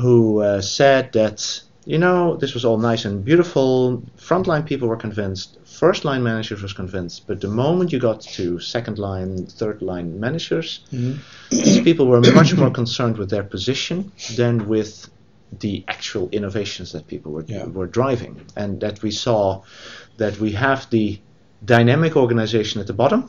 Speaker 2: who uh, said that you know this was all nice and beautiful. Frontline people were convinced. First line managers was convinced. But the moment you got to second line, third line managers, mm-hmm. these people were much more concerned with their position than with the actual innovations that people were
Speaker 3: Yeah.
Speaker 2: were driving, and that we saw that we have the dynamic organization at the bottom,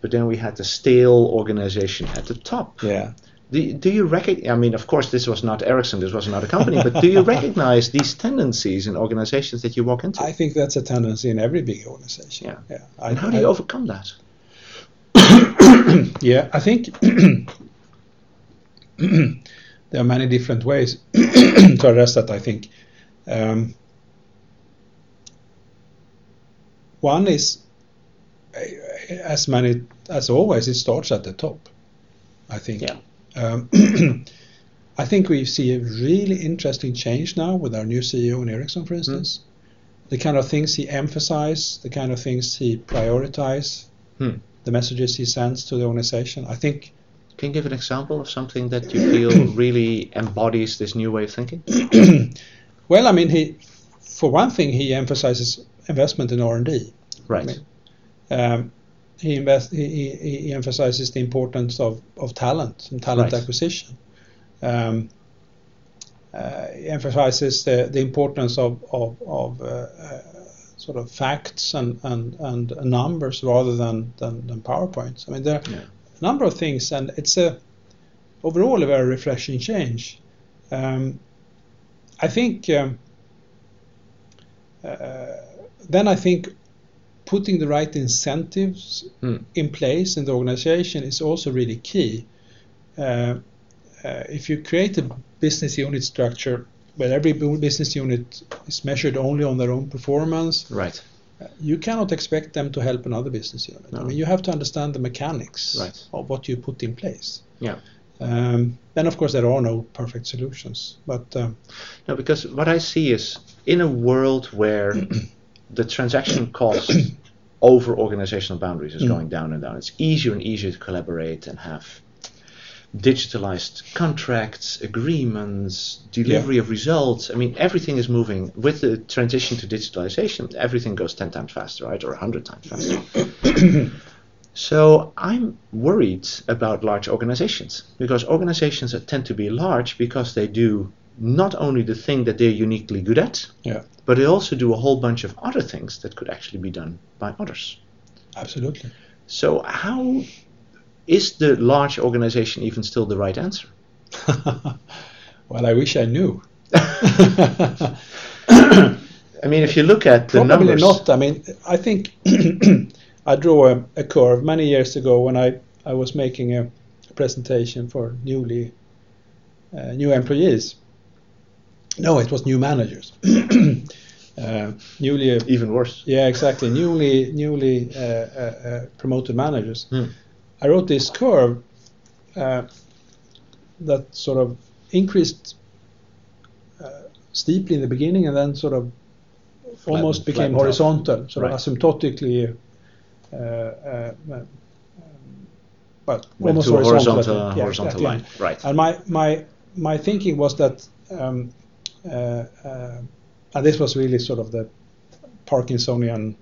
Speaker 2: but then we had the stale organization at the top.
Speaker 3: yeah.
Speaker 2: Do, do you recognize? I mean, of course, this was not Ericsson, this was not a company, but do you recognize these tendencies in organizations that you walk into?
Speaker 3: I think that's a tendency in every big organization.
Speaker 2: Yeah.
Speaker 3: yeah. I,
Speaker 2: and how do you
Speaker 3: I-
Speaker 2: overcome that?
Speaker 3: Yeah, I think there are many different ways to address that. I think um, one is, as many as always, it starts at the top. I think.
Speaker 2: Yeah.
Speaker 3: Um, I think we see a really interesting change now with our new CEO in Ericsson, for instance. The kind of things he emphasizes, the kind of things he prioritizes,
Speaker 2: Hmm.
Speaker 3: the messages he sends to the organization. I think
Speaker 2: Can you give an example of something that you feel really embodies this new way of thinking?
Speaker 3: Well, I mean, he, for one thing, he emphasizes investment in R and D.
Speaker 2: Right.
Speaker 3: mean, Um, he invest. He, he, emphasizes the importance of, of talent and talent
Speaker 2: Right.
Speaker 3: acquisition. Um, uh, he emphasizes the, the importance of of, of uh, uh, sort of facts and, and, and numbers rather than, than, than PowerPoints. I mean, there are
Speaker 2: Yeah.
Speaker 3: a number of things, and it's a overall a very refreshing change. Um, I think um, uh, then I think putting the right incentives
Speaker 2: Hmm.
Speaker 3: in place in the organization is also really key. Uh, uh, if you create a business unit structure where every business unit is measured only on their own performance,
Speaker 2: Right.
Speaker 3: uh, you cannot expect them to help another business unit. I mean, you have to understand the mechanics
Speaker 2: Right.
Speaker 3: of what you put in place.
Speaker 2: Yeah.
Speaker 3: Um, then, of course, there are no perfect solutions, but um,
Speaker 2: No, because what I see is in a world where the transaction cost over organizational boundaries is
Speaker 3: Mm.
Speaker 2: going down and down, it's easier and easier to collaborate and have digitalized contracts, agreements, delivery of results. I mean, everything is moving with the transition to digitalization. Everything goes ten times faster, right, or hundred times faster. So I'm worried about large organizations because organizations that tend to be large because they do not only the thing that they're uniquely good at,
Speaker 3: yeah,
Speaker 2: but they also do a whole bunch of other things that could actually be done by others.
Speaker 3: absolutely.
Speaker 2: So how is the large organization even still the right answer?
Speaker 3: well, I wish I knew.
Speaker 2: I mean, if you look at the
Speaker 3: Probably
Speaker 2: numbers,
Speaker 3: not. I mean, I think I drew a, a curve many years ago when I, I was making a, presentation for newly uh, new employees. No, it was new managers. uh, newly,
Speaker 2: even worse.
Speaker 3: yeah, exactly. Newly, newly uh, uh, uh, promoted managers.
Speaker 2: Hmm.
Speaker 3: I wrote this curve uh, that sort of increased uh, steeply in the beginning and then sort of almost
Speaker 2: Flattened-
Speaker 3: became horizontal, sort
Speaker 2: Right.
Speaker 3: of asymptotically, uh, uh, um, but
Speaker 2: Went
Speaker 3: almost horizontal,
Speaker 2: horizontal,
Speaker 3: yeah,
Speaker 2: horizontal line. Right.
Speaker 3: And my my my thinking was that, um, Uh, uh, and this was really sort of the Parkinsonian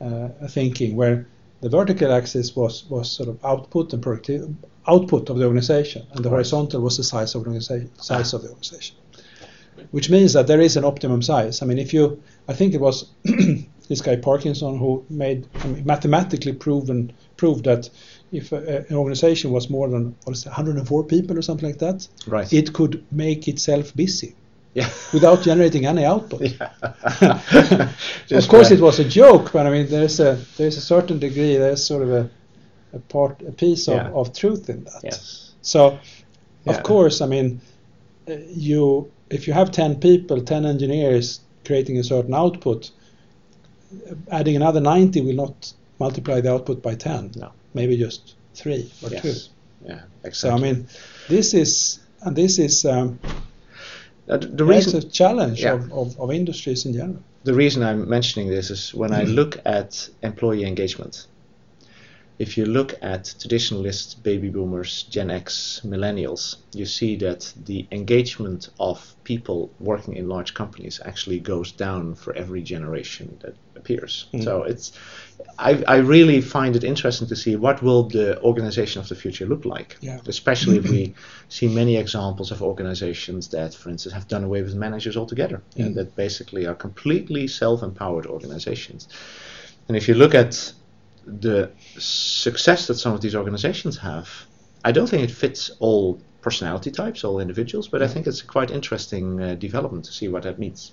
Speaker 3: uh, thinking, where the vertical axis was was sort of output and productive output of the organization, and the horizontal was the size of the organization, size of the organization. Which means that there is an optimum size. I mean, if you, I think it was this guy Parkinson who made I mean, mathematically proven proved that if a, an organization was more than what is it, 104 people or something like that,
Speaker 2: Right.
Speaker 3: it could make itself busy
Speaker 2: yeah.
Speaker 3: without generating any output. of course, it was a joke, but I mean, there's a there's a certain degree, there's sort of a, a part, a piece of, of truth in that.
Speaker 2: Yes.
Speaker 3: So, of course, I mean, uh, you if you have ten people, ten engineers creating a certain output, adding another 90 will not multiply the output by 10.
Speaker 2: No.
Speaker 3: Maybe just three or two.
Speaker 2: Yes. Yeah, exactly.
Speaker 3: So I mean, this is and this is um,
Speaker 2: Uh, the- reason
Speaker 3: it's a challenge
Speaker 2: Yeah.
Speaker 3: of, of, of industries in general.
Speaker 2: the reason I'm mentioning this is when I look at employee engagement. If you look at traditionalist baby boomers, Gen X, millennials, you see that the engagement of people working in large companies actually goes down for every generation that appears.
Speaker 3: Mm.
Speaker 2: So it's, I, I really find it interesting to see what will the organization of the future look like.
Speaker 3: Yeah.
Speaker 2: Especially if we see many examples of organizations that, for instance, have done away with managers altogether
Speaker 3: Mm.
Speaker 2: and that basically are completely self-empowered organizations. And if you look at the success that some of these organizations have, I don't think it fits all personality types, all individuals, but I think it's a quite interesting uh, development to see what that means.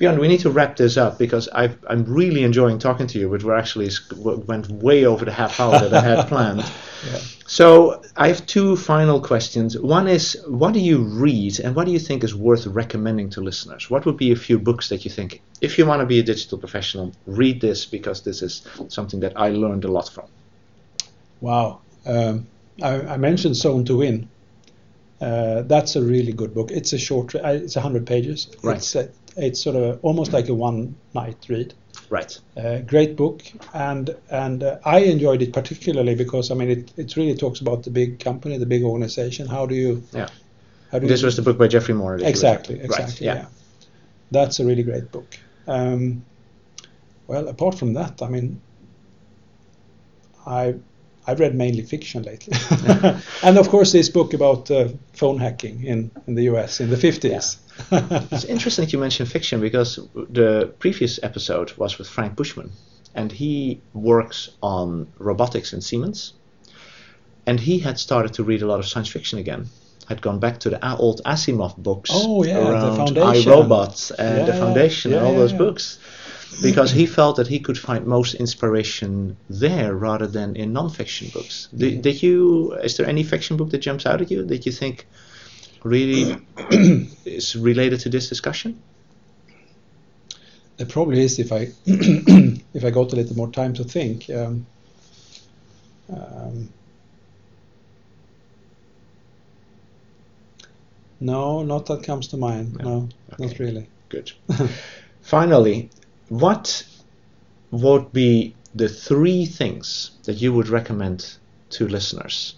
Speaker 2: Björn, we need to wrap this up because I've, I'm really enjoying talking to you, but we're actually sc- went way over the half hour that I had planned.
Speaker 3: Yeah.
Speaker 2: So I have two final questions. One is, what do you read, and what do you think is worth recommending to listeners? What would be a few books that you think, if you want to be a digital professional, read this because this is something that I learned a lot from.
Speaker 3: Wow. Um, I, I mentioned Zone to Win. Uh, that's a really good book. It's a short. Uh, it's hundred pages.
Speaker 2: Right.
Speaker 3: It's, uh, it's sort of almost like a one night read.
Speaker 2: Right.
Speaker 3: Uh, great book, and and uh, I enjoyed it particularly because I mean it, it really talks about the big company, the big organization. How do you?
Speaker 2: Yeah.
Speaker 3: How do
Speaker 2: This
Speaker 3: you,
Speaker 2: was the book by Geoffrey Moore. you
Speaker 3: exactly.
Speaker 2: Right,
Speaker 3: exactly
Speaker 2: yeah.
Speaker 3: yeah. That's a really great book. Um, well, apart from that, I mean, I I've read mainly fiction lately, and of course this book about uh, phone hacking in in the U.S. in the 50s.
Speaker 2: It's interesting that you mention fiction because the previous episode was with Frank Buschmann, and he works on robotics in Siemens, and he had started to read a lot of science fiction again. Had gone back to the old Asimov books
Speaker 3: Oh, yeah,
Speaker 2: around
Speaker 3: Foundation.
Speaker 2: I, Robot and
Speaker 3: Yeah,
Speaker 2: the
Speaker 3: yeah.
Speaker 2: Foundation and all
Speaker 3: yeah,
Speaker 2: those
Speaker 3: yeah.
Speaker 2: books, because he felt that he could find most inspiration there rather than in non-fiction books. Did, did you? Is there any fiction book that jumps out at you that you think really is related to this discussion?
Speaker 3: It probably is if I if I got a little more time to think. Um, um, no, not that comes to mind.
Speaker 2: No.
Speaker 3: No, not really.
Speaker 2: Good. Finally, what would be the three things that you would recommend to listeners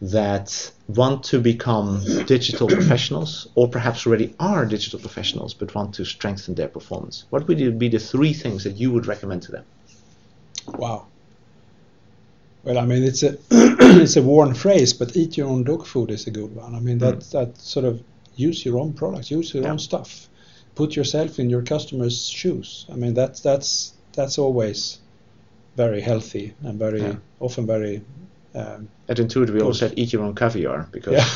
Speaker 2: that want to become digital professionals or perhaps already are digital professionals but want to strengthen their performance? What would be the three things that you would recommend to them?
Speaker 3: Wow. Well, I mean, it's a it's a worn phrase, but eat your own dog food is a good one. I mean, hmm. that that sort of use your own products, use your
Speaker 2: Yeah.
Speaker 3: own stuff, put yourself in your customer's shoes. I mean, that's that's that's always very healthy and very
Speaker 2: Yeah.
Speaker 3: often very. Um,
Speaker 2: At Intuitive, we always
Speaker 3: Good.
Speaker 2: said eat your own caviar because
Speaker 3: yeah.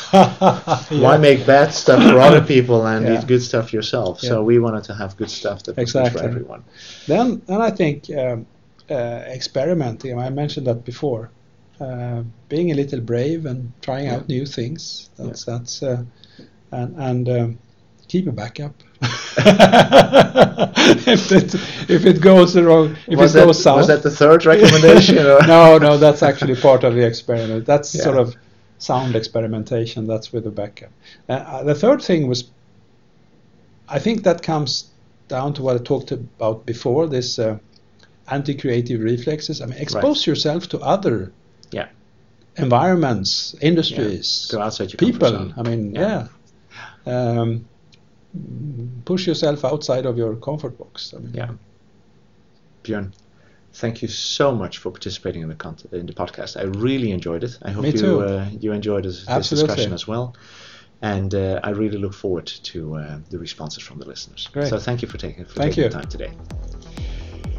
Speaker 2: why make bad stuff for other people and
Speaker 3: Yeah.
Speaker 2: eat good stuff yourself? So we wanted to have good stuff that was good for everyone.
Speaker 3: Then, then I think um, uh, experimenting. I mentioned that before. Uh, being a little brave and trying
Speaker 2: Yeah.
Speaker 3: out new things. That's that's uh, and and um, keep a backup. if it if it goes wrong, if
Speaker 2: was,
Speaker 3: it
Speaker 2: that,
Speaker 3: goes south.
Speaker 2: was that the third recommendation?
Speaker 3: no, no, that's actually part of the experiment. That's
Speaker 2: Yeah.
Speaker 3: sort of sound experimentation. That's with the backup. Uh, uh, the third thing was, I think that comes down to what I talked about before. This uh, anti-creative reflexes. I mean, expose yourself to other
Speaker 2: Yeah.
Speaker 3: environments, industries,
Speaker 2: your
Speaker 3: people. I mean,
Speaker 2: Yeah.
Speaker 3: yeah. Um, push yourself outside of your comfort box. I mean,
Speaker 2: Yeah. Björn, thank you so much for participating in the cont- in the podcast. I really enjoyed it. I hope
Speaker 3: Me
Speaker 2: you
Speaker 3: too.
Speaker 2: Uh, you enjoyed this, this discussion as well. And uh, I really look forward to uh, the responses from the listeners.
Speaker 3: Great.
Speaker 2: So thank you for taking for
Speaker 3: Thank
Speaker 2: taking
Speaker 3: you.
Speaker 2: the time today.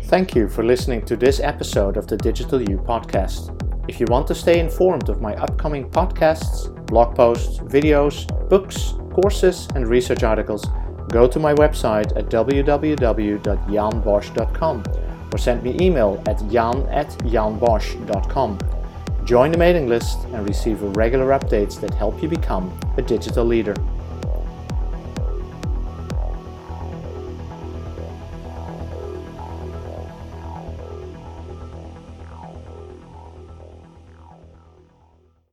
Speaker 1: Thank you for listening to this episode of the Digital You podcast. If you want to stay informed of my upcoming podcasts, blog posts, videos, books, courses, and research articles, go to my website at www.janbosch.com or send me email at jan at janbosch.com. Join the mailing list and receive regular updates that help you become a digital leader.